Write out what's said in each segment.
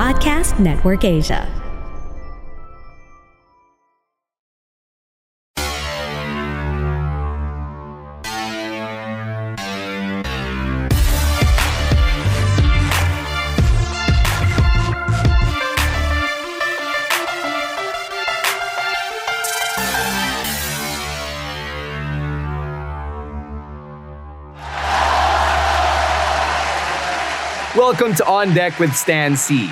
Podcast Network Asia. Welcome to On Deck with Stan C.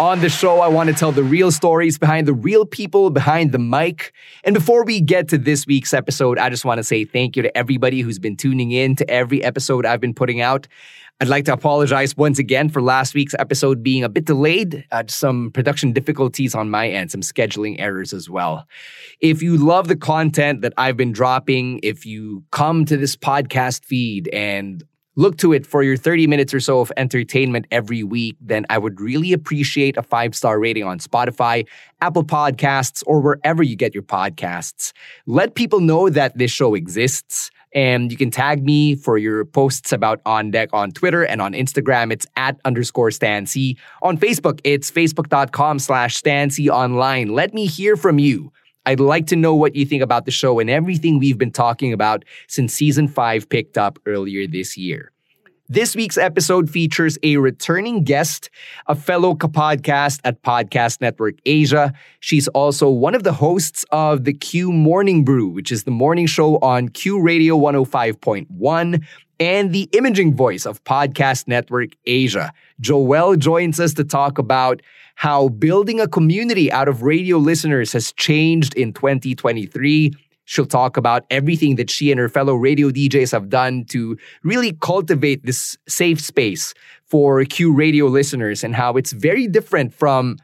On the show, I want to tell the real stories behind the real people behind the mic. And before we get to this week's episode, I just want to say thank you to everybody who's been tuning in to every episode I've been putting out. I'd like to apologize once again for last week's episode being a bit delayed, uh, some production difficulties on my end, some scheduling errors as well. If you love the content that I've been dropping, if you come to this podcast feed and look to it for your 30 minutes or so of entertainment every week, then I would really appreciate a five star rating on Spotify, Apple Podcasts, or wherever you get your podcasts. Let people know that this show exists. And you can tag me for your posts about On Deck on Twitter and on Instagram. It's at underscore Stancy. On Facebook, it's facebook.com slash Stancy online. Let me hear from you. I'd like to know what you think about the show and everything we've been talking about since season five picked up earlier this year. This week's episode features a returning guest, a fellow podcast at Podcast Network Asia. She's also one of the hosts of the Q Morning Brew, which is the morning show on Q Radio 105.1 and the imaging voice of Podcast Network Asia. Joelle joins us to talk about how building a community out of radio listeners has changed in 2023. She'll talk about everything that she and her fellow radio DJs have done to really cultivate this safe space for Q radio listeners and how it's very different from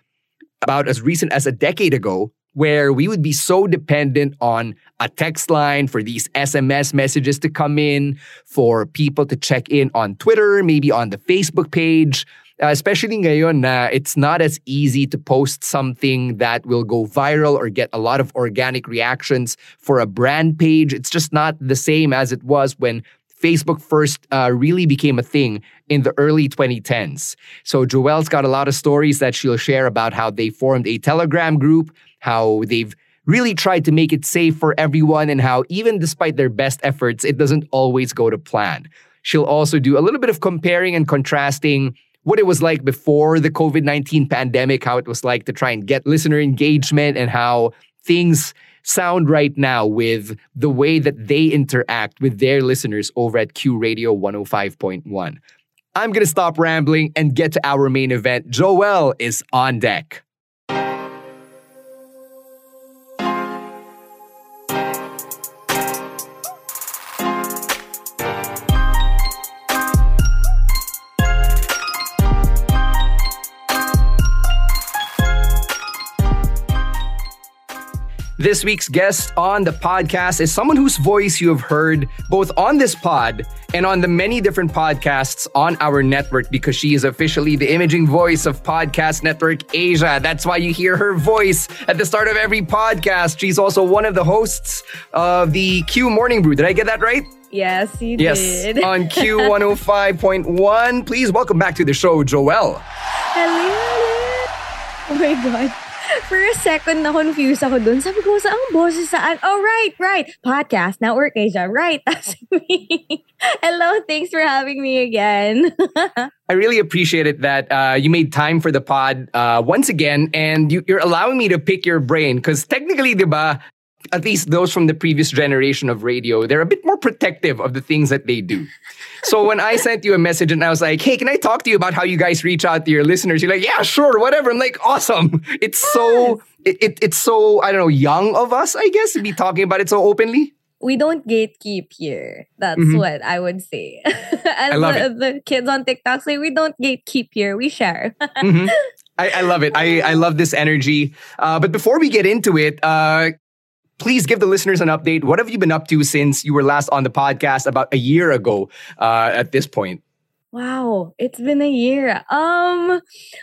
about as recent as a decade ago where we would be so dependent on a text line for these SMS messages to come in, for people to check in on Twitter, maybe on the Facebook page, uh, especially ngayon na it's not as easy to post something that will go viral or get a lot of organic reactions for a brand page. It's just not the same as it was when Facebook first uh, really became a thing in the early 2010s. So Joelle's got a lot of stories that she'll share about how they formed a Telegram group, how they've really tried to make it safe for everyone, and how even despite their best efforts, it doesn't always go to plan. She'll also do a little bit of comparing and contrasting what it was like before the COVID 19 pandemic, how it was like to try and get listener engagement, and how things sound right now with the way that they interact with their listeners over at Q Radio 105.1. I'm going to stop rambling and get to our main event. Joelle is on deck. This week's guest on the podcast is someone whose voice you have heard both on this pod and on the many different podcasts on our network because she is officially the imaging voice of Podcast Network Asia. That's why you hear her voice at the start of every podcast. She's also one of the hosts of the Q Morning Brew. Did I get that right? Yes, you yes, did. on Q105.1. Please welcome back to the show, Joelle. Hello. Oh my God. For a second na confused ako dun. Sabi ko, saan boses saan? Oh, right, right. Podcast, Network Asia. Right, that's me. Hello, thanks for having me again. I really appreciate it that uh, you made time for the pod uh, once again, and you, are allowing me to pick your brain because technically, diba, at least those from the previous generation of radio, they're a bit more protective of the things that they do. So when I sent you a message and I was like, hey, can I talk to you about how you guys reach out to your listeners? You're like, yeah, sure, whatever. I'm like, awesome. It's so, it, it, it's so, I don't know, young of us, I guess, to be talking about it so openly. we don't gatekeep here. That's Mhm. what I would say. As I love the, the kids on TikTok say, we don't gatekeep here. We share. Mhm. I, I love it. I, I love this energy. Uh, but before we get into it, uh, please give the listeners an update. What have you been up to since you were last on the podcast about a year ago uh, at this point? Wow, it's been a year. Um,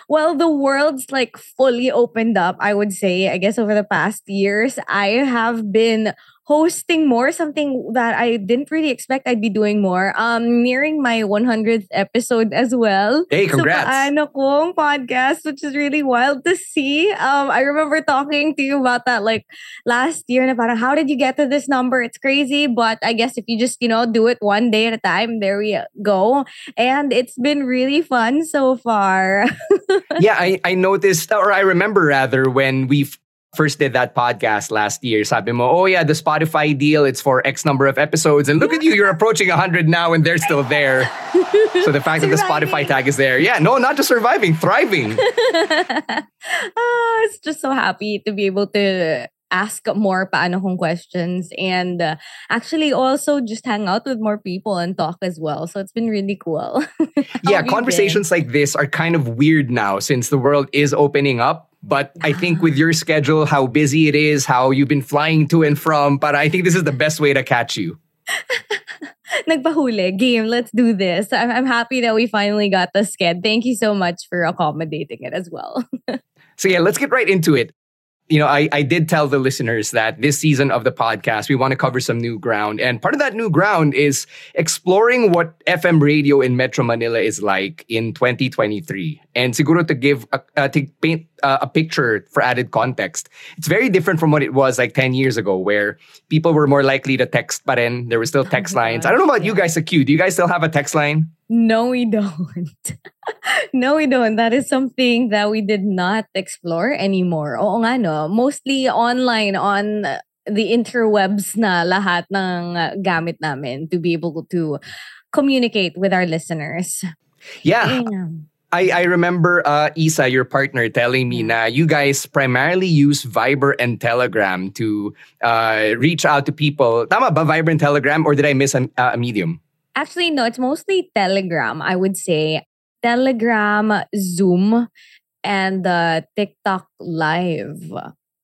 well, the world's like fully opened up, I would say. I guess over the past years, I have been hosting more, something that I didn't really expect I'd be doing more. Um, nearing my 100th episode as well. Hey, congrats. Sa paano kong podcast, which is really wild to see. Um, I remember talking to you about that like last year na parang, how did you get to this number? It's crazy, but I guess if you just, you know, do it one day at a time, there we go. And it's been really fun so far. yeah, I, I noticed, or I remember rather, when we f- first did that podcast last year, sabi mo, oh yeah, the Spotify deal, it's for X number of episodes. And look at you, you're approaching 100 now and they're still there. so the fact that the Spotify tag is there. Yeah, no, not just surviving, thriving. ah, it's just so happy to be able to ask more paano kong questions and uh, actually also just hang out with more people and talk as well. So it's been really cool. Yeah, conversations like this are kind of weird now since the world is opening up. But I think with your schedule, how busy it is, how you've been flying to and from, but I think this is the best way to catch you. Nagpahuli. Game, let's do this. I'm, I'm happy that we finally got the sked. Thank you so much for accommodating it as well. So yeah, let's get right into it. You know, I, I did tell the listeners that this season of the podcast, we want to cover some new ground. And part of that new ground is exploring what FM radio in Metro Manila is like in 2023. And siguro to give, a, uh, to paint uh, a picture for added context, it's very different from what it was like 10 years ago, where people were more likely to text but then There were still text my lines. I don't know about you guys Q. Do you guys still have a text line? No, we don't. no, we don't. That is something that we did not explore anymore. Oo nga no. Mostly online on the interwebs na lahat ng gamit namin to be able to communicate with our listeners. Yeah. Yeah. I, I remember uh, Isa, your partner, telling me na you guys primarily use Viber and Telegram to uh, reach out to people. Tama ba, Viber and Telegram? Or did I miss a, a medium? Actually, no, it's mostly Telegram, I would say. Telegram, Zoom, and uh, TikTok Live.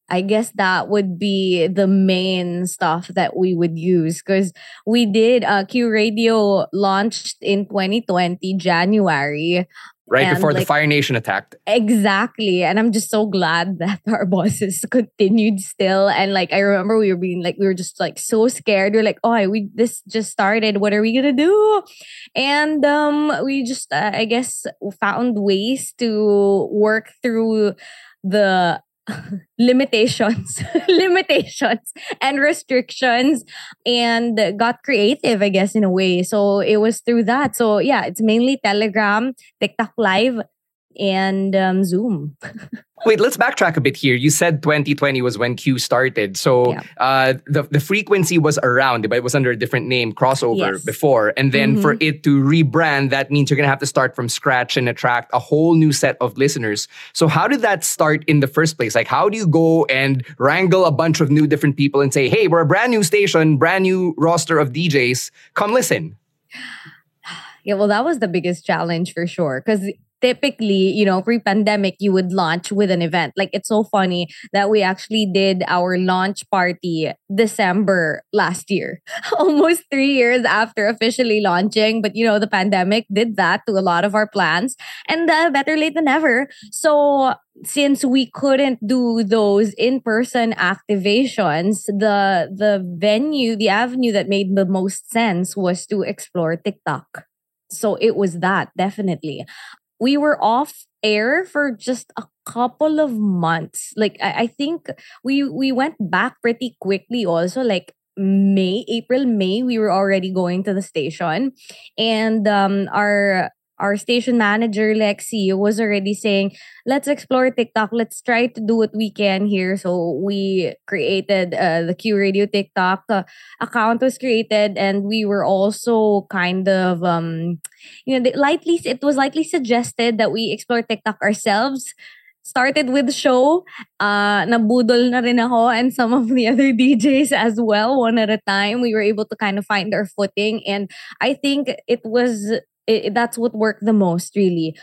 I guess that would be the main stuff that we would use because we did uh, Q Radio launched in 2020 January Right And, before the Fire Nation attacked. Exactly. And I'm just so glad that our bosses continued still. And like I remember we were being like we were just like so scared. We are like, oh we this just started. What are we gonna do? And um we just uh, I guess found ways to work through the limitations limitations and restrictions and got creative i guess in a way. So it was through that. So yeah it's mainly telegram tiktok live and um, zoom Wait, let's backtrack a bit here. You said 2020 was when Q started. So Yeah. uh, the, the frequency was around, but it was under a different name, crossover, Yes. before. And then for it to rebrand, that means you're going to have to start from scratch and attract a whole new set of listeners. So how did that start in the first place? Like, how do you go and wrangle a bunch of new different people and say, hey, we're a brand new station, brand new roster of DJs, come listen? Yeah, well, that was the biggest challenge for sure. Because typically, you know, pre pandemic, you would launch with an event. Like, it's so funny that we actually did our launch party December last year, almost three years after officially launching. But, you know, the pandemic did that to a lot of our plans. And uh, better late than never. So, since we couldn't do those in-person activations the the venue the avenue that made the most sense was to explore tiktok so it was that definitely we were off air for just a couple of months. Like i, I think we we went back pretty quickly also like may april may we were already going to the station. And um our our station manager lexi was already saying let's explore tiktok let's try to do what we can here so we created uh, the q radio tiktok uh, account was created and we were also kind of um you know lightly it was lightly suggested that we explore tiktok ourselves started with show. Uh, nabudol na rin ako and some of the other DJs as well, one at a time. We were able to kind of find our footing. And I think it was, it, that's what worked the most, really.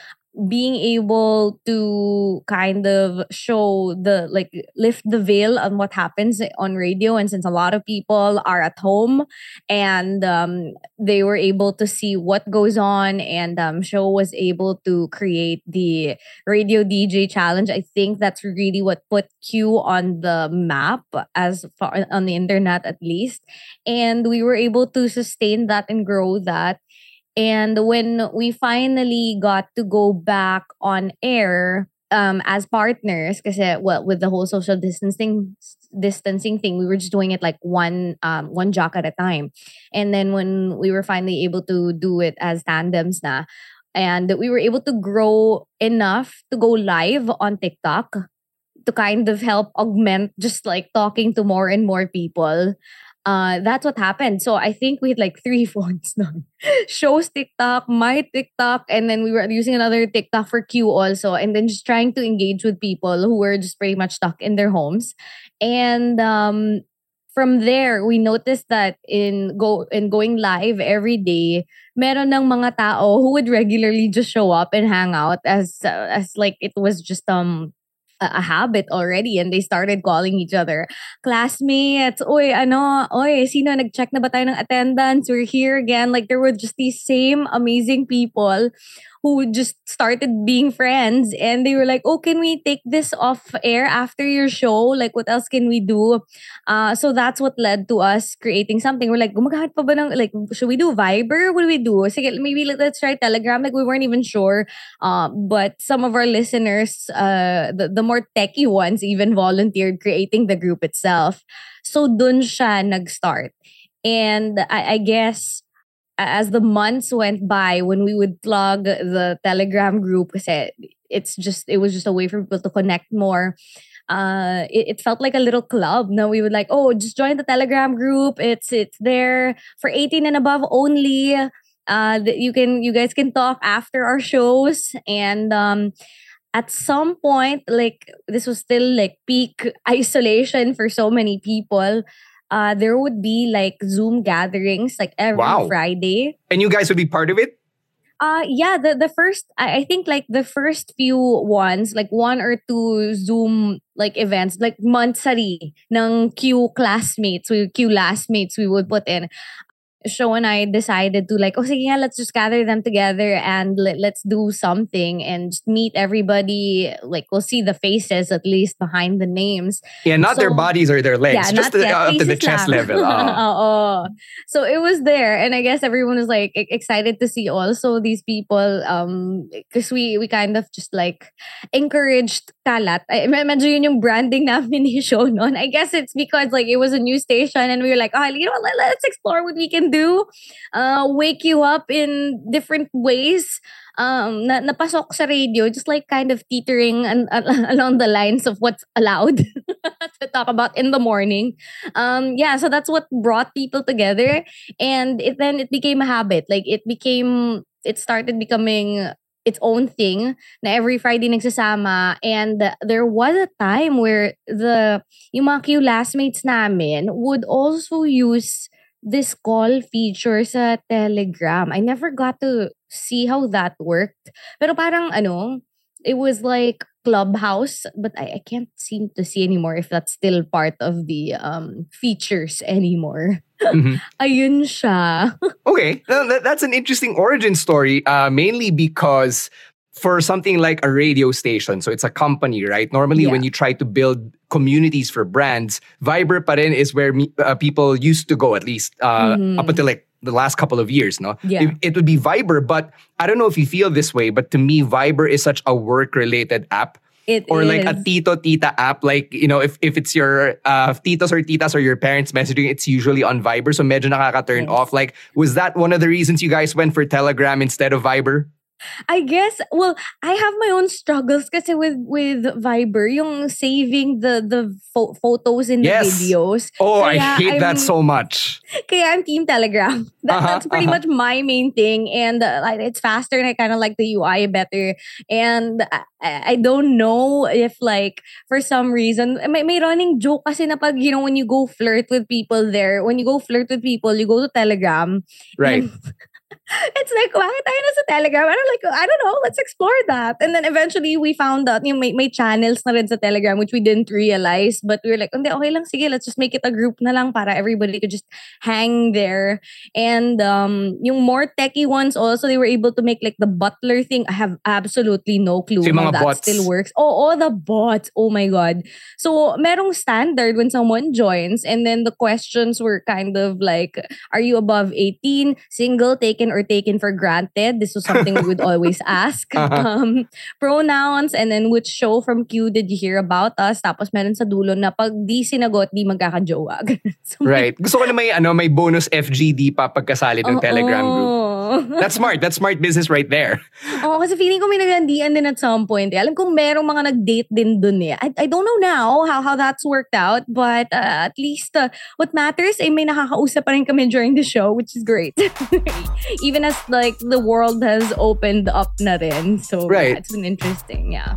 Being able to kind of show the like lift the veil on what happens on radio and since a lot of people are at home and um, they were able to see what goes on and um, show was able to create the radio dj challenge i think that's really what put q on the map as far on the internet at least. And we were able to sustain that and grow that and when we finally got to go back on air um, as partners, because well, with the whole social distancing distancing thing, we were just doing it like one um, one jock at a time. And then when we were finally able to do it as tandems na, and we were able to grow enough to go live on TikTok to kind of help augment just like talking to more and more people uh, that's what happened. So I think we had like three phones now. Shows TikTok, my TikTok, and then we were using another TikTok for Q also, and then just trying to engage with people who were just pretty much stuck in their homes. And um, from there, we noticed that in go in going live every day, meron ng mga tao who would regularly just show up and hang out as as like it was just um a, habit already and they started calling each other classmates. Oy, ano, oy, sino nag-check na ba tayo ng attendance? We're here again. Like there were just these same amazing people who just started being friends and they were like, oh, can we take this off air after your show? Like, what else can we do? Uh, so that's what led to us creating something. We're like, gumagamit pa ba ng, like, should we do Viber? What do we do? Sige, maybe let's try Telegram. Like, we weren't even sure. Uh, but some of our listeners, uh, the, the more techie ones, even volunteered creating the group itself. So dun siya nag-start. And I, I guess as the months went by when we would plug the telegram group kasi it's just it was just a way for people to connect more. Uh it, it felt like a little club. Now we would like oh just join the telegram group. It's it's there for 18 and above only. Uh you can you guys can talk after our shows. And um at some point like this was still like peak isolation for so many people uh, there would be like Zoom gatherings like every wow. Friday. And you guys would be part of it? Uh yeah, the the first I, I think like the first few ones, like one or two Zoom like events, like monthsary ng Q classmates, we Q classmates we would put in show and I decided to like, oh, sige nga, let's just gather them together and let, let's do something and just meet everybody. Like, we'll see the faces at least behind the names. Yeah, not so, their bodies or their legs, yeah, just the, uh, up to the chest lang. level. Oh. so it was there. And I guess everyone was like excited to see also these people um because we, we kind of just like encouraged kalat. I, medyo yun yung branding namin ni show noon. I guess it's because like it was a new station and we were like, oh, you know, let, let's explore what we can do, uh, wake you up in different ways. Um, na, napasok sa radio, just like kind of teetering an, uh, along the lines of what's allowed to talk about in the morning. Um, yeah, so that's what brought people together, and it then it became a habit. Like it became, it started becoming its own thing na every Friday nagsasama and there was a time where the yung mga Q classmates namin would also use this call feature sa Telegram. I never got to see how that worked. Pero parang ano, it was like Clubhouse, but I, I can't seem to see anymore if that's still part of the um features anymore. Mm-hmm. Ayun siya. okay, that's an interesting origin story. Uh, mainly because for something like a radio station, so it's a company, right? Normally, yeah. when you try to build communities for brands, Viber parin, is where me, uh, people used to go, at least uh, mm-hmm. up until like the last couple of years, no? Yeah. It, it, would be Viber, but I don't know if you feel this way, but to me, Viber is such a work-related app. It or is. like a Tito Tita app. Like, you know, if, if it's your uh, titos or titas or your parents messaging, it's usually on Viber. So medyo nakaka-turn yes. off. Like, was that one of the reasons you guys went for Telegram instead of Viber? I guess well, I have my own struggles kasi with with Viber, yung saving the the pho- photos and the Yes. videos. Oh, I Kaya hate that I'm- so much. Kaya I'm Team Telegram. That, Uh-huh, that's pretty uh-huh. much my main thing, and uh, like it's faster, and I kind of like the UI better. And I, I don't know if like for some reason may, may running joke kasi na pag you know when you go flirt with people there, when you go flirt with people, you go to Telegram. Right. And it's like, bakit tayo na sa Telegram? And I'm like, I don't know, let's explore that. And then eventually we found out, yung may, may channels na rin sa Telegram which we didn't realize. But we were like, hindi, okay lang, sige, let's just make it a group na lang para everybody could just hang there. And um, yung more techie ones also, they were able to make like the butler thing. I have absolutely no clue So how that bots. still works. Oh, oh, the bots. Oh my God. So, merong standard when someone joins, and then the questions were kind of like, are you above 18, single, taken, or taken for granted? This was something we would always ask. Uh-huh. Um, pronouns, and then which show from Q did you hear about us? Tapos meron sa dulo na pag di sinagot, di magkakajowa. so, Right. Gusto ko na may ano, may bonus FGD pa pagkasali ng Telegram group. That's smart. That's smart business right there. Oo, kasi feeling ko may naglandian din at some point. Eh. Alam kong merong mga nag-date din dun eh. I, I don't know now how, how that's worked out, but uh, at least uh, what matters ay may nakakausap pa rin kami during the show, which is great. Even as like the world has opened up na rin. So Right. yeah, it's been interesting, yeah.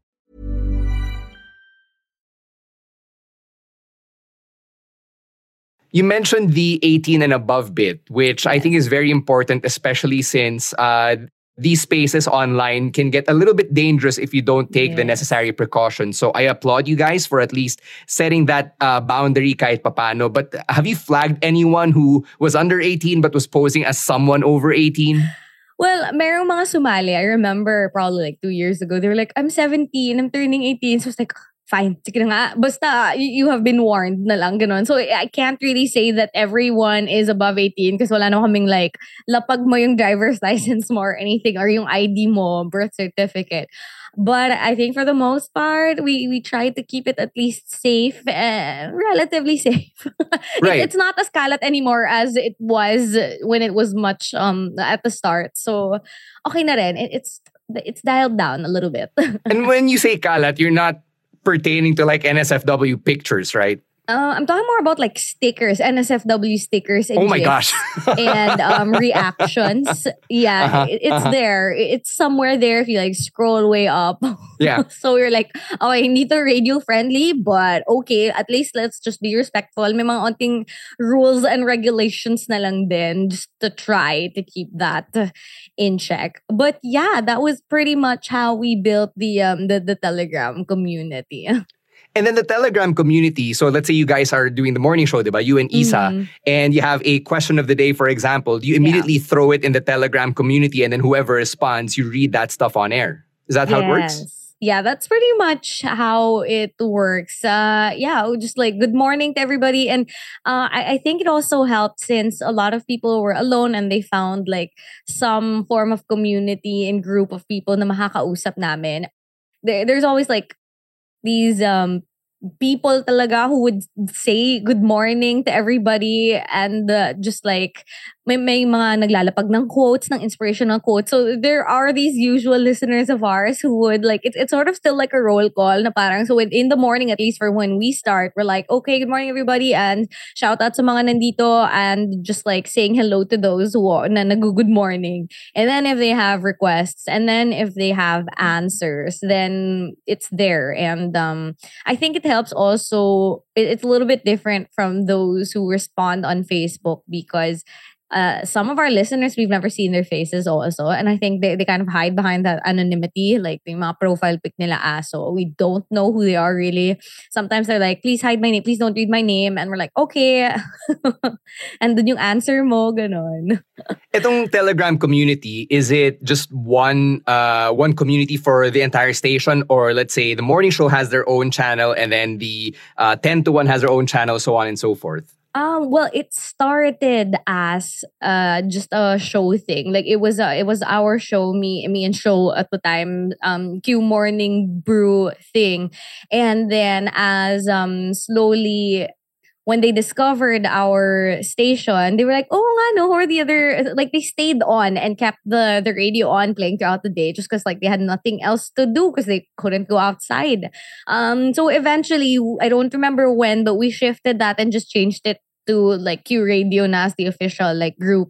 You mentioned the 18 and above bit, which I think is very important, especially since uh, these spaces online can get a little bit dangerous if you don't take the necessary precautions. So I applaud you guys for at least setting that uh, boundary kahit papano. But have you flagged anyone who was under 18 but was posing as someone over 18? Well, merong mga sumali. I remember probably like two years ago, they were like, I'm 17, I'm turning 18. So I was like, fine, sige nga. Basta, you, have been warned na lang, ganun. So I can't really say that everyone is above 18 kasi wala na kaming like, lapag mo yung driver's license mo or anything or yung ID mo, birth certificate. But I think for the most part, we we try to keep it at least safe, uh, relatively safe. Right. it's not as kalat anymore as it was when it was much um at the start. So okay na rin. It, it's it's dialed down a little bit. and when you say kalat, you're not pertaining to like NSFW pictures, right? Uh, I'm talking more about like stickers, NSFW stickers. And Oh my gosh. and um, reactions. Yeah, Uh-huh, it- it's uh-huh. there. It's somewhere there if you like scroll way up. Yeah. so we're like, oh, I need to radio friendly, but okay, at least let's just be respectful. May mga onting rules and regulations na lang din just to try to keep that in check. But yeah, that was pretty much how we built the um the, the Telegram community. And then the Telegram community. So let's say you guys are doing the morning show, diba? You and Isa, Mhm. and you have a question of the day, for example. You immediately throw it in the Telegram community, and then whoever responds, you read that stuff on air. Is that how it works? Yes. Yeah, that's pretty much how it works. Uh, yeah, just like good morning to everybody, and uh, I, I think it also helped since a lot of people were alone and they found like some form of community and group of people na makakausap namin. There, there's always like these um people talaga who would say good morning to everybody and uh, just like may, may mga naglalapag ng quotes, ng inspirational quotes. So there are these usual listeners of ours who would like, it's, it's sort of still like a roll call na parang, so in the morning, at least for when we start, we're like, okay, good morning everybody and shout out sa mga nandito and just like saying hello to those who na nag good morning. And then if they have requests and then if they have answers, then it's there. And um, I think it helps also, it, it's a little bit different from those who respond on Facebook because uh, some of our listeners we've never seen their faces also. And i think they, they kind of hide behind that anonymity like the mga profile pic nila aso we don't know who they are really. Sometimes they're like please hide my name. Please don't read my name. And we're like okay. And then yung answer mo ganon Itong Telegram community is it just one uh one community for the entire station? Or let's say the morning show has their own channel and then the uh 10 to 1 has their own channel so on and so forth Um, well, it started as uh just a show thing. Like it was a, it was our show, me me and show at the time, um Q morning brew thing. And then as um slowly when they discovered our station, they were like, "Oh, nga, no, or the other." Like they stayed on and kept the the radio on playing throughout the day, just because like they had nothing else to do because they couldn't go outside. Um, so eventually, I don't remember when, but we shifted that and just changed it to like Q Radio na as the official like group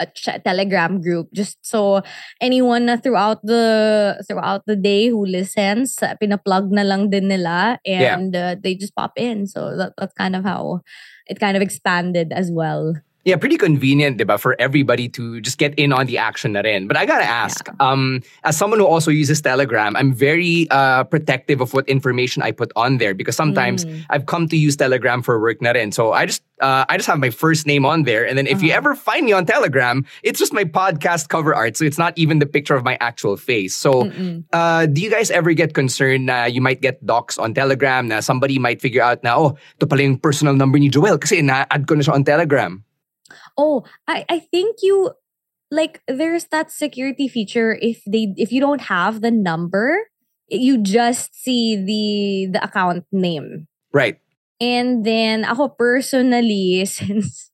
a ch- telegram group. Just so anyone na throughout the throughout the day who listens pinaplug na lang din nila and yeah. uh, they just pop in. So that, that's kind of how it kind of expanded as well yeah, pretty convenient, diba, for everybody to just get in on the action na rin. But I gotta ask, yeah. um, as someone who also uses Telegram, I'm very uh, protective of what information I put on there because sometimes mm. I've come to use Telegram for work na rin. So I just uh, I just have my first name on there, and then if uh-huh. you ever find me on Telegram, it's just my podcast cover art, so it's not even the picture of my actual face. So, uh, do you guys ever get concerned na you might get doxed on Telegram na somebody might figure out na oh, ito pala yung personal number ni Joelle kasi na-add ko na siya on Telegram? Oh, I I think you like there's that security feature if they if you don't have the number, you just see the the account name. Right. And then ako personally since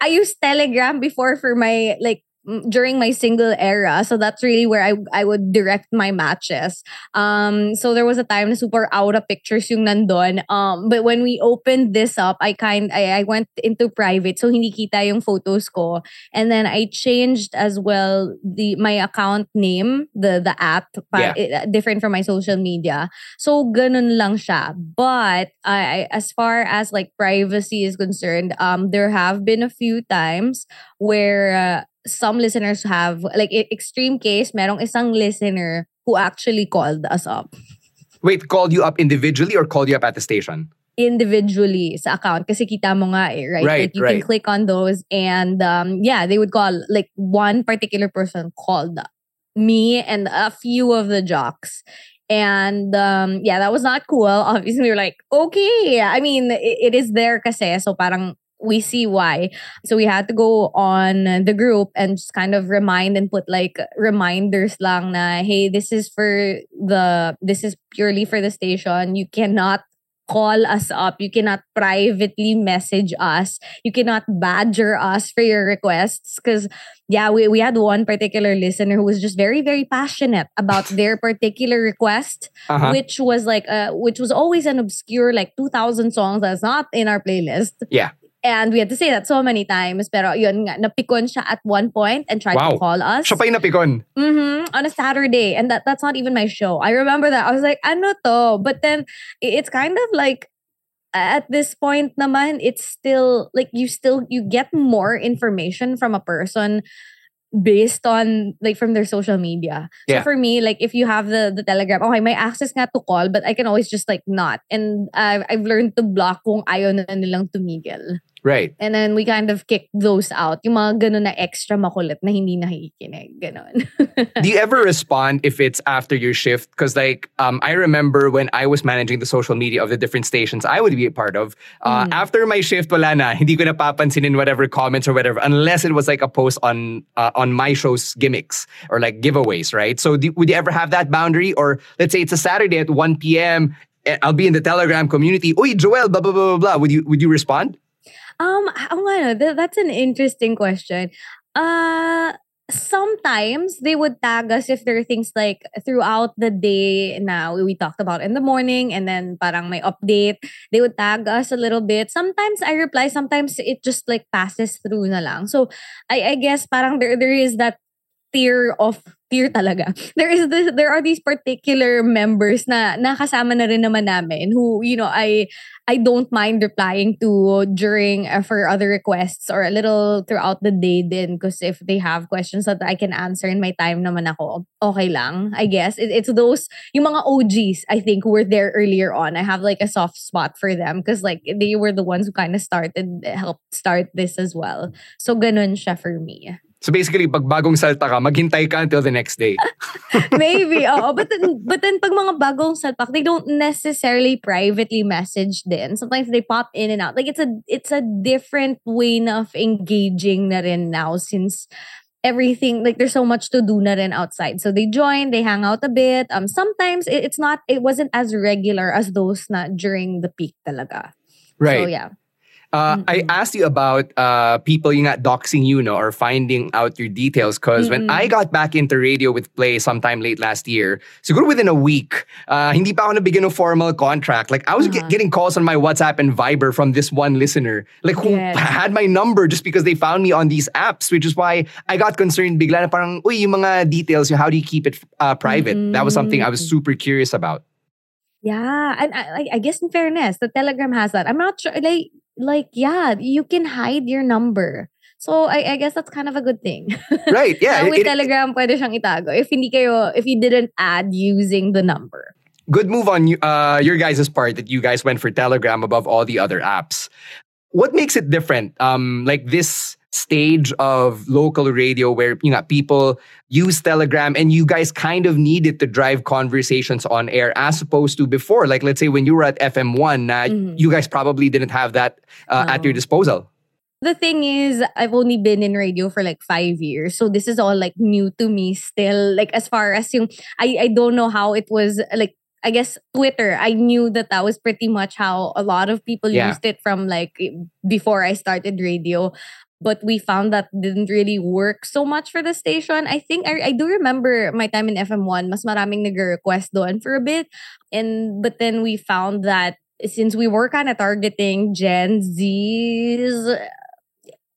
I used Telegram before for my like during my single era. So that's really where I I would direct my matches. Um, so there was a time na super out of pictures yung nandun. Um, but when we opened this up, I kind I, I went into private so hindi kita yung photos ko. And then I changed as well the my account name, the the app, yeah. different from my social media. So ganun lang siya. But I, as far as like privacy is concerned, um, there have been a few times where uh, some listeners have like extreme case merong isang listener who actually called us up wait called you up individually or called you up at the station individually sa account kasi kita mo nga eh, right? right like you right. can click on those and um, yeah, they would call like one particular person called me and a few of the jocks. And um, yeah, that was not cool. Obviously, we were like, okay. I mean, it, it is there kasi. So parang we see why. So we had to go on the group and just kind of remind and put like reminders lang na hey, this is for the this is purely for the station. You cannot call us up. You cannot privately message us. You cannot badger us for your requests. Because, yeah, we, we had one particular listener who was just very, very passionate about their particular request, uh-huh. which was like, uh, which was always an obscure, like 2,000 songs that's not in our playlist. Yeah. And we had to say that so many times. Pero yun nga, napikon siya at one point and tried wow. to call us. Siya pa yung napikon? Mm-hmm. On a Saturday. And that that's not even my show. I remember that. I was like, ano to? But then, it's kind of like, at this point naman, it's still, like, you still, you get more information from a person based on like from their social media. So yeah. for me, like if you have the the Telegram, okay, may access nga to call, but I can always just like not. And I've I've learned to block kung ayaw na nilang tumigil. Right. And then we kind of kick those out. Yung mga ganun na extra makulit na hindi nakikinig. Ganun. Do you ever respond if it's after your shift? Because like um, I remember when I was managing the social media of the different stations I would be a part of. Uh, mm. After my shift, wala na. Hindi ko napapansinin whatever comments or whatever unless it was like a post on uh, on my show's gimmicks or like giveaways, right? So do, would you ever have that boundary? Or let's say it's a Saturday at 1 p.m eh, I'll be in the Telegram community. Oi, Joelle, blah blah blah blah blah. Would you would you respond? Um, ano, th- that's an interesting question. Uh, sometimes they would tag us if there are things like throughout the day now we talked about in the morning and then parang may update they would tag us a little bit sometimes i reply sometimes it just like passes through na lang so i i guess parang there there is that tier of tier talaga. There is this, there are these particular members na nakasama na rin naman namin who you know I I don't mind replying to during uh, for other requests or a little throughout the day din because if they have questions that I can answer in my time naman ako, okay lang. I guess it, it's those yung mga OGs I think who were there earlier on. I have like a soft spot for them because like they were the ones who kind of started helped start this as well. So ganun siya for me. So basically, pag bagong salta ka, maghintay ka until the next day. Maybe, oo. But then, but then pag mga bagong salpak, they don't necessarily privately message din. Sometimes they pop in and out. Like it's a it's a different way of engaging na rin now since everything like there's so much to do na rin outside. So they join, they hang out a bit. Um sometimes it, it's not it wasn't as regular as those na during the peak talaga. Right. So yeah. Uh, I asked you about uh, people yung nga doxing you, know, or finding out your details. Because when I got back into radio with Play sometime late last year, siguro within a week, uh, hindi pa ako nabigyan ng formal contract. Like, I was get- getting calls on my WhatsApp and Viber from this one listener, like, who Yes. had my number just because they found me on these apps, which is why I got concerned bigla na parang, uy, yung mga details, how do you keep it uh, private? That was something I was super curious about. Yeah, and I, I- I guess in fairness, the Telegram has that. I'm not sure, like, like yeah, you can hide your number. So I, I guess that's kind of a good thing. Right, yeah. It- with it- Telegram, pwede siyang itago. If hindi kayo, if you didn't add using the number. good move on uh, your guys' part that you guys went for Telegram above all the other apps. What makes it different? Um, like this stage of local radio where you know people use Telegram and you guys kind of need it to drive conversations on air as opposed to before. Like let's say when you were at FM1, uh, you guys probably didn't have that uh, at your disposal. The thing is, I've only been in radio for like five years. So this is all like new to me still. Like as far as yung, I, I don't know how it was like, I guess Twitter, I knew that that was pretty much how a lot of people Yeah. used it from like before I started radio. But we found that didn't really work so much for the station. I think I, I do remember my time in FM1, mas maraming nag-request doon for a bit. And but then we found that since we were kind of targeting Gen Z's,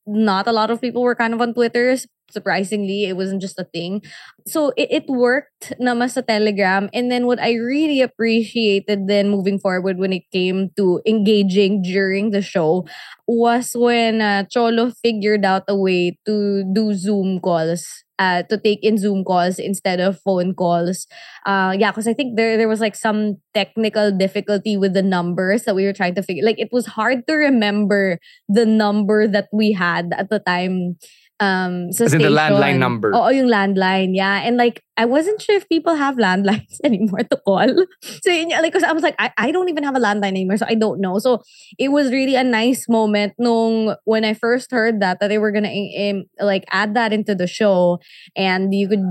not a lot of people were kind of on Twitter. Surprisingly, it wasn't just a thing. So it, it worked naman sa Telegram. And then what I really appreciated then moving forward when it came to engaging during the show was when uh, Cholo figured out a way to do Zoom calls. Uh, to take in Zoom calls instead of phone calls. Uh, yeah, because I think there there was like some technical difficulty with the numbers that we were trying to figure. Like it was hard to remember the number that we had at the time. Um, in the landline number. Oo, yung landline, yeah. And like, I wasn't sure if people have landlines anymore to call. So, like, 'cause I was like, I, I don't even have a landline anymore, so I don't know. So, it was really a nice moment nung when I first heard that, that they were gonna um, like add that into the show and you could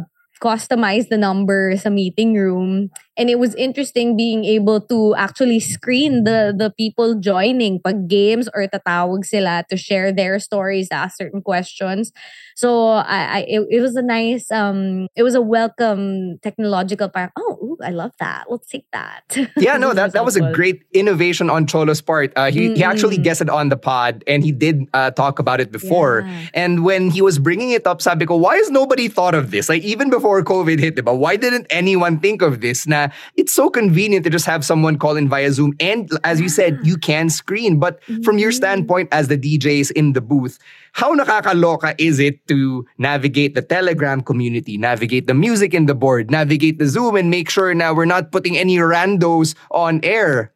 customize the number sa meeting room. And it was interesting being able to actually screen the the people joining pag games or tatawag sila to share their stories, ask certain questions. So I, I it, it was a nice um it was a welcome technological part. Oh, ooh, I love that. Let's take that. Yeah, no, that, that was a great innovation on Cholo's part. Uh, he, he actually Mm-mm. guessed it on the pod and he did uh, talk about it before. Yeah. And when he was bringing it up, sabi ko, why has nobody thought of this? Like, even before COVID hit, diba? why didn't anyone think of this? Na it's so convenient to just have someone call in via Zoom. And as you said, you can screen. But from your standpoint as the DJs in the booth, how nakakaloka is it to navigate the Telegram community, navigate the music in the board, navigate the Zoom, and make sure now we're not putting any randos on air?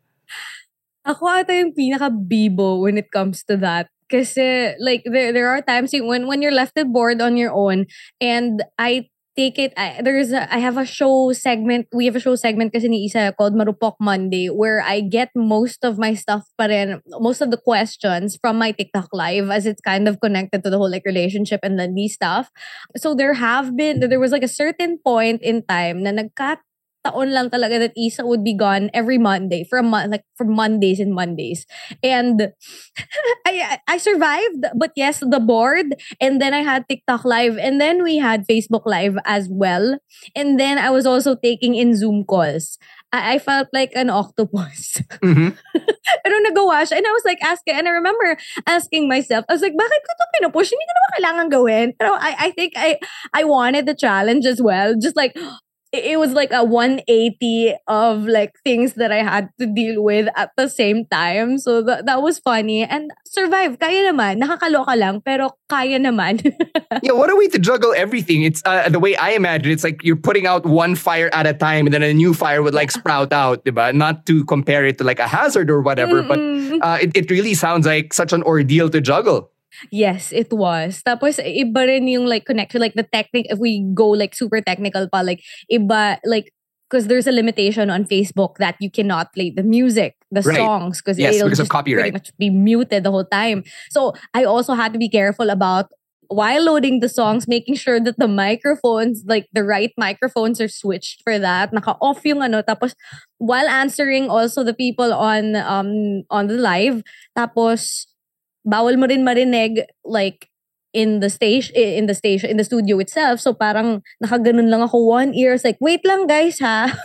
Ako ata yung pinaka-bibo when it comes to that. Kasi, like, there, there are times when, when you're left at board on your own and I take it, I, there's a, I have a show segment, we have a show segment kasi ni Isa called Marupok Monday where I get most of my stuff pa rin, most of the questions from my TikTok live as it's kind of connected to the whole like relationship and Landi stuff. So there have been, there was like a certain point in time na nagkat taon lang talaga that Isa would be gone every Monday for a month, like for Mondays and Mondays. And I I survived, but yes, the board, and then I had TikTok live, and then we had Facebook live as well, and then I was also taking in Zoom calls. I, I felt like an octopus. Mhm. Pero nagawa siya. And I was like asking, and I remember asking myself, I was like, bakit ko ito pinupush? Hindi ko naman kailangan gawin. Pero I, I think I, I wanted the challenge as well. Just like, it was like a 180 of like things that I had to deal with at the same time. So that, that was funny. And survive, kaya naman. Nakakaloka lang, pero kaya naman. Yeah, what a way to juggle everything. It's uh, the way I imagine. It's like you're putting out one fire at a time, and then a new fire would like sprout out, diba? Not to compare it to like a hazard or whatever, but Mm-mm. uh, it, it really sounds like such an ordeal to juggle. Yes, it was. Tapos iba rin yung like connection, like the technique, if we go like super technical pa, like iba, like, because there's a limitation on Facebook that you cannot play the music, the Right. songs, because Yes, it'll because just pretty much be muted the whole time. So I also had to be careful about while loading the songs, making sure that the microphones, like the right microphones are switched for that. Naka-off yung ano. Tapos while answering also the people on um on the live, tapos bawal mo rin marinig like in the station in the station in the studio itself so parang nakaganon lang ako one ear like wait lang guys ha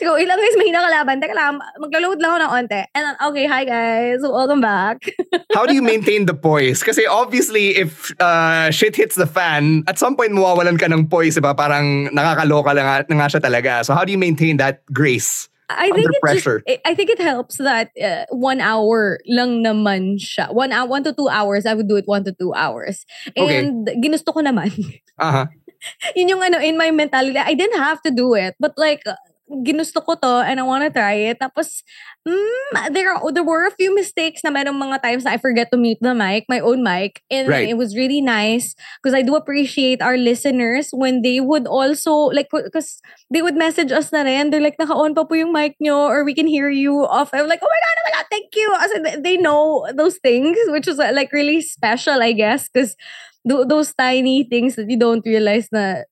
Siguro, ilang guys, mahina kalaban. Teka lang, maglo-load lang ako ng onte. And then, okay, hi guys. Welcome back. How do you maintain the poise? Kasi obviously, if uh, shit hits the fan, at some point mawawalan ka ng poise, diba? Parang nakakaloka lang nga, na nga siya talaga. So how do you maintain that grace? I think Under it pressure. Just, I think it helps that uh, one hour lang naman siya. One, hour, one to two hours. I would do it one to two hours. Okay. And ginusto ko naman. Uh-huh. yun yung ano, in my mentality, I didn't have to do it. But like, uh, ginusto ko to and I want to try it. Tapos, mm, there, are- there were a few mistakes na merong mga times na I forget to mute the mic, my own mic. And Right. it was really nice because I do appreciate our listeners when they would also, like, because they would message us na rin. They're like, naka-on pa po yung mic nyo or we can hear you off. I'm like, oh my God, oh my God, thank you. As in, they know those things, which was uh, like really special, I guess, because th- those tiny things that you don't realize na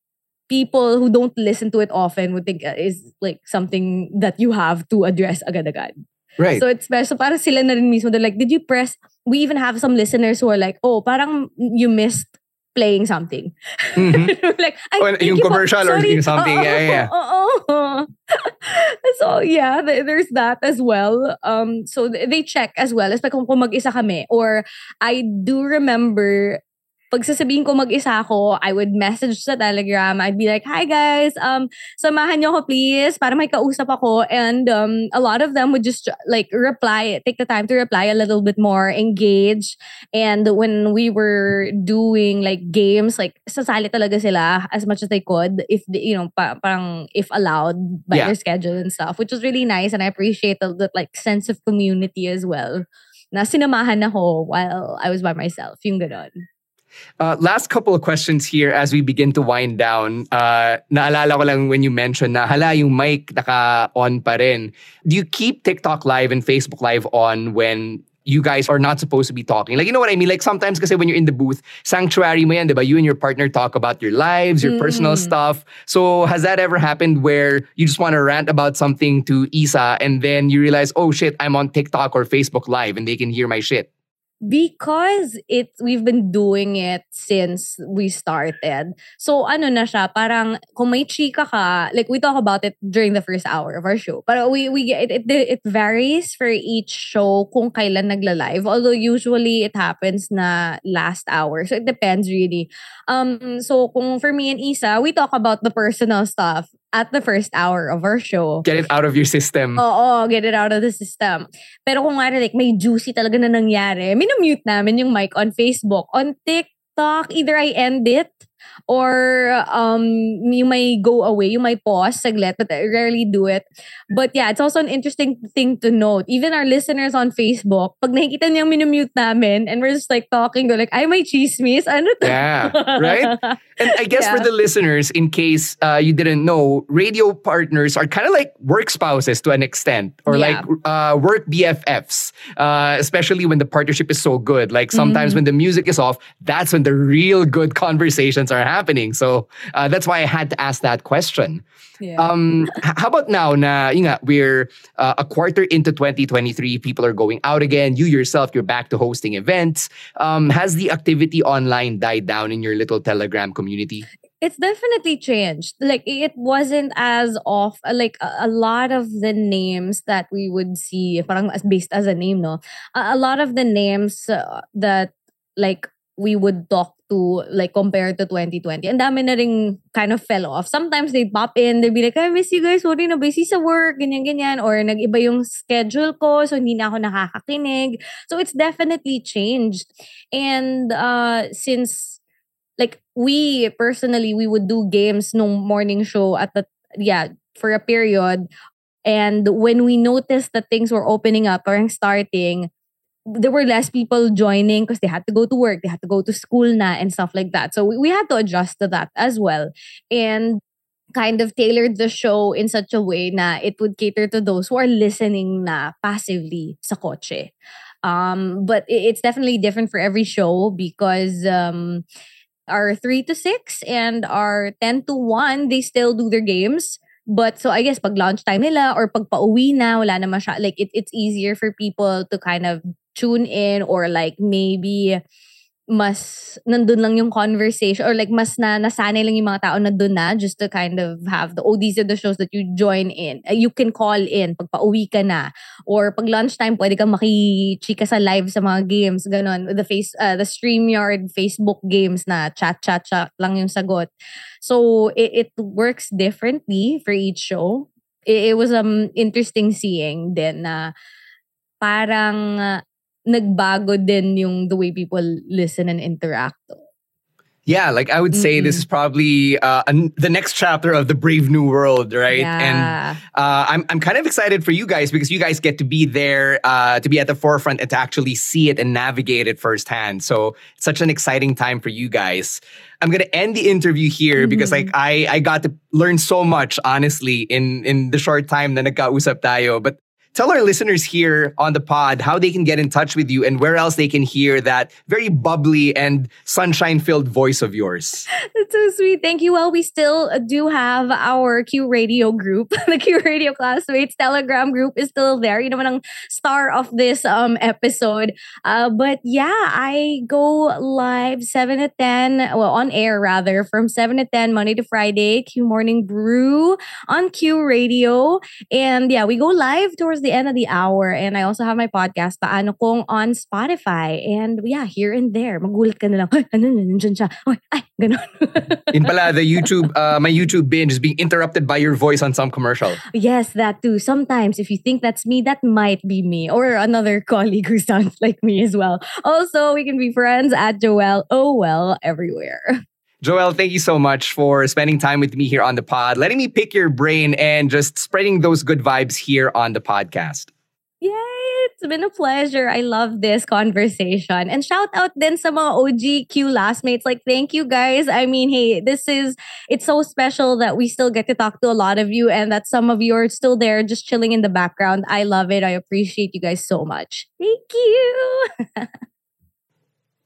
people who don't listen to it often would think uh, is like something that you have to address agad-agad. Right. So it's special. Parang sila na rin mismo. They're like, did you press? We even have some listeners who are like, oh, parang you missed playing something. Mhm. like, ay, Oh, thank yung you po. commercial or Sorry. something. Oo, Yeah, yeah. oo. so yeah, th- there's that as well. Um, so th- they check as well. Especially kung, kung mag-isa kami. Or I do remember pag sasabihin ko mag-isa ako, I would message sa Telegram. I'd be like, hi guys, um, samahan niyo ako please para may kausap ako. And um, a lot of them would just like reply, take the time to reply a little bit more, engage. And when we were doing like games, like sasali talaga sila as much as they could if, they, you know, pa- parang if allowed by Yeah. their schedule and stuff, which was really nice. And I appreciate the, that like sense of community as well. Na sinamahan ako while I was by myself. Yung ganon. Uh, last couple of questions here as we begin to wind down. Uh, naalala ko lang when you mentioned na hala yung mic naka-on pa rin. Do you keep TikTok live and Facebook live on when you guys are not supposed to be talking? Like, you know what I mean? Like sometimes kasi when you're in the booth, sanctuary mo yan, di ba? You and your partner talk about your lives, your personal stuff. So has that ever happened where you just want to rant about something to Isa and then you realize, oh shit, I'm on TikTok or Facebook live and they can hear my shit? Because it we've been doing it since we started. So ano na siya, parang kung may chika ka, like we talk about it during the first hour of our show. But we we it, it it varies for each show kung kailan nagla-live. Although usually it happens na last hour. So it depends really. Um so kung for me and Isa, we talk about the personal stuff at the first hour of our show. Get it out of your system. Oo, get it out of the system. Pero kung nga like may juicy talaga na nangyari, minamute namin yung mic on Facebook. On TikTok, either I end it or um you may go away, you might pause saglit, but I rarely do it. But yeah, it's also an interesting thing to note. Even our listeners on Facebook, pag nakikita niyang minamute namin and we're just like talking, go like, ay, may chismis. Ano to? Yeah, right? And I guess for the listeners, in case uh, you didn't know, radio partners are kind of like work spouses to an extent, or Yeah. like uh, work BFFs, uh, especially when the partnership is so good. Like sometimes Mm-hmm. when the music is off, that's when the real good conversations episodes are happening. So uh, that's why I had to ask that question. Yeah. Um, how about now na yun nga, we're uh, a quarter into 2023, people are going out again. You yourself, you're back to hosting events. Um, has the activity online died down in your little Telegram community? it's definitely changed. Like it wasn't as off. Like a, a lot of the names that we would see, parang as based as a name, no. A, a lot of the names uh, that like we would talk to, like compared to 2020, and dami na ring kind of fell off. Sometimes they pop in, they'd be like, I miss you guys, sorry na busy sa work, ganyan ganyan, or nag-iba yung schedule ko, so hindi na ako nakakakinig. So it's definitely changed, and uh, since like we personally we would do games no morning show at the yeah for a period. And when we noticed that things were opening up or starting there were less people joining because they had to go to work they had to go to school na and stuff like that so we, we had to adjust to that as well and kind of tailored the show in such a way na it would cater to those who are listening na passively sa kotse um but it's definitely different for every show because um our 3 to 6 and our 10 to 1, they still do their games. But so I guess pag lunchtime nila or pag pauwi na, wala na masya, like it, it's easier for people to kind of tune in or like maybe mas nandun lang yung conversation or like mas na nasanay lang yung mga tao na dun na just to kind of have the oh these the shows that you join in uh, you can call in pag pauwi ka na or pag lunchtime pwede kang makichika sa live sa mga games ganon. The face uh, the StreamYard Facebook games na chat chat chat lang yung sagot. So it, it works differently for each show. It, it was um interesting seeing din na parang uh, nagbago din yung the way people listen and interact. Yeah, like I would say mm-hmm. this is probably uh, an, the next chapter of the Brave New World, right? Yeah. And uh, I'm I'm kind of excited for you guys because you guys get to be there, uh, to be at the forefront and to actually see it and navigate it firsthand. So it's such an exciting time for you guys. I'm gonna end the interview here mm-hmm. because like I I got to learn so much honestly in in the short time na nagkausap tayo. But tell our listeners here on the pod how they can get in touch with you and where else they can hear that very bubbly and sunshine filled voice of yours. That's so sweet. Thank you. Well, we still do have our Q Radio group. the Q Radio Classmates Telegram group is still there. You know, ang star of this um episode. Uh, but yeah, I go live 7 to 10, well, on air rather, from 7 to 10, Monday to Friday, Q Morning Brew on Q Radio. And yeah, we go live towards the end of the hour. And I also have my podcast, Paano Kung, on Spotify. And yeah, here and there, magulat ka na lang, ay, ano, nandiyan siya. Ay, ay, ganun. In pala, the YouTube, uh, my YouTube binge is being interrupted by your voice on some commercial. Yes, that too. Sometimes, if you think that's me, that might be me or another colleague who sounds like me as well. Also, we can be friends at Joelle Oh Well everywhere. Joelle, thank you so much for spending time with me here on the pod, letting me pick your brain and just spreading those good vibes here on the podcast. Yay! It's been a pleasure. I love this conversation. And shout out then sa mga OG Classmates. Like, thank you guys. I mean, hey, this is, it's so special that we still get to talk to a lot of you and that some of you are still there just chilling in the background. I love it. I appreciate you guys so much. Thank you.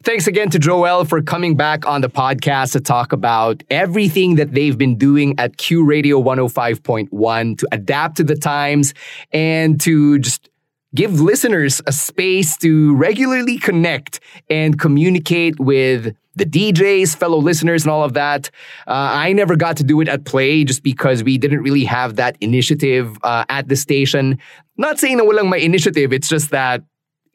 Thanks again to Joelle for coming back on the podcast to talk about everything that they've been doing at Q Radio 105.1 to adapt to the times and to just give listeners a space to regularly connect and communicate with the DJs, fellow listeners, and all of that. Uh, I never got to do it at Play just because we didn't really have that initiative uh, at the station. Not saying that walang my initiative, it's just that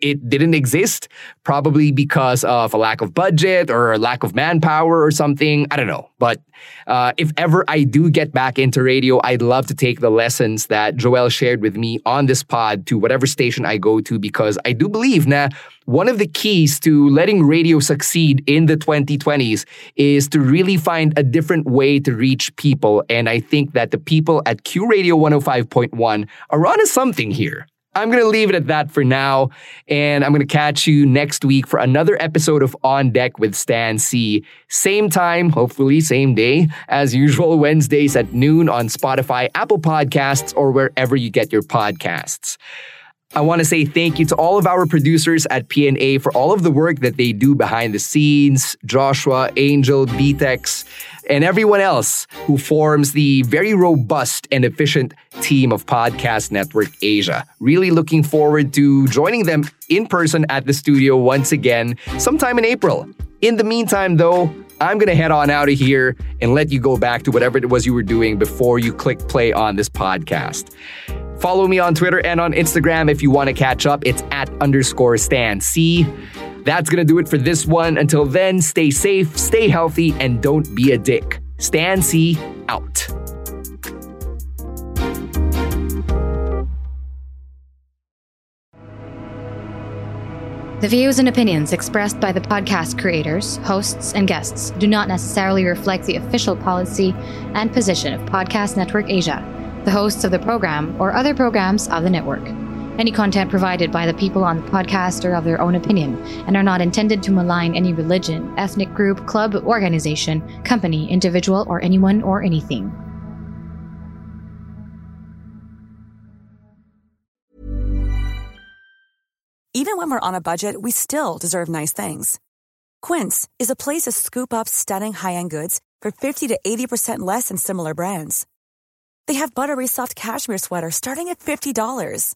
it didn't exist, probably because of a lack of budget or a lack of manpower or something. I don't know. But uh, if ever I do get back into radio, I'd love to take the lessons that Joelle shared with me on this pod to whatever station I go to because I do believe that one of the keys to letting radio succeed in the 2020s is to really find a different way to reach people. And I think that the people at Q Radio 105.1 are on to something here. I'm going to leave it at that for now. And I'm going to catch you next week for another episode of On Deck with Stan Sy. Same time, hopefully, same day, as usual, Wednesdays at noon on Spotify, Apple Podcasts, or wherever you get your podcasts. I want to say thank you to all of our producers at PNA for all of the work that they do behind the scenes Joshua, Angel, BTEX, and everyone else who forms the very robust and efficient team of Podcast Network Asia. Really looking forward to joining them in person at the studio once again sometime in April. In the meantime, though, I'm going to head on out of here and let you go back to whatever it was you were doing before you click play on this podcast. Follow me on Twitter and on Instagram if you want to catch up. It's at underscore Stan Sy. That's going to do it for this one. Until then, stay safe, stay healthy, and don't be a dick. Stan out. The views and opinions expressed by the podcast creators, hosts, and guests do not necessarily reflect the official policy and position of Podcast Network Asia, the hosts of the program, or other programs of the network. Any content provided by the people on the podcast are of their own opinion and are not intended to malign any religion, ethnic group, club, organization, company, individual, or anyone or anything. Even when we're on a budget, we still deserve nice things. Quince is a place to scoop up stunning high end goods for 50 to 80% less than similar brands. They have buttery soft cashmere sweaters starting at $50,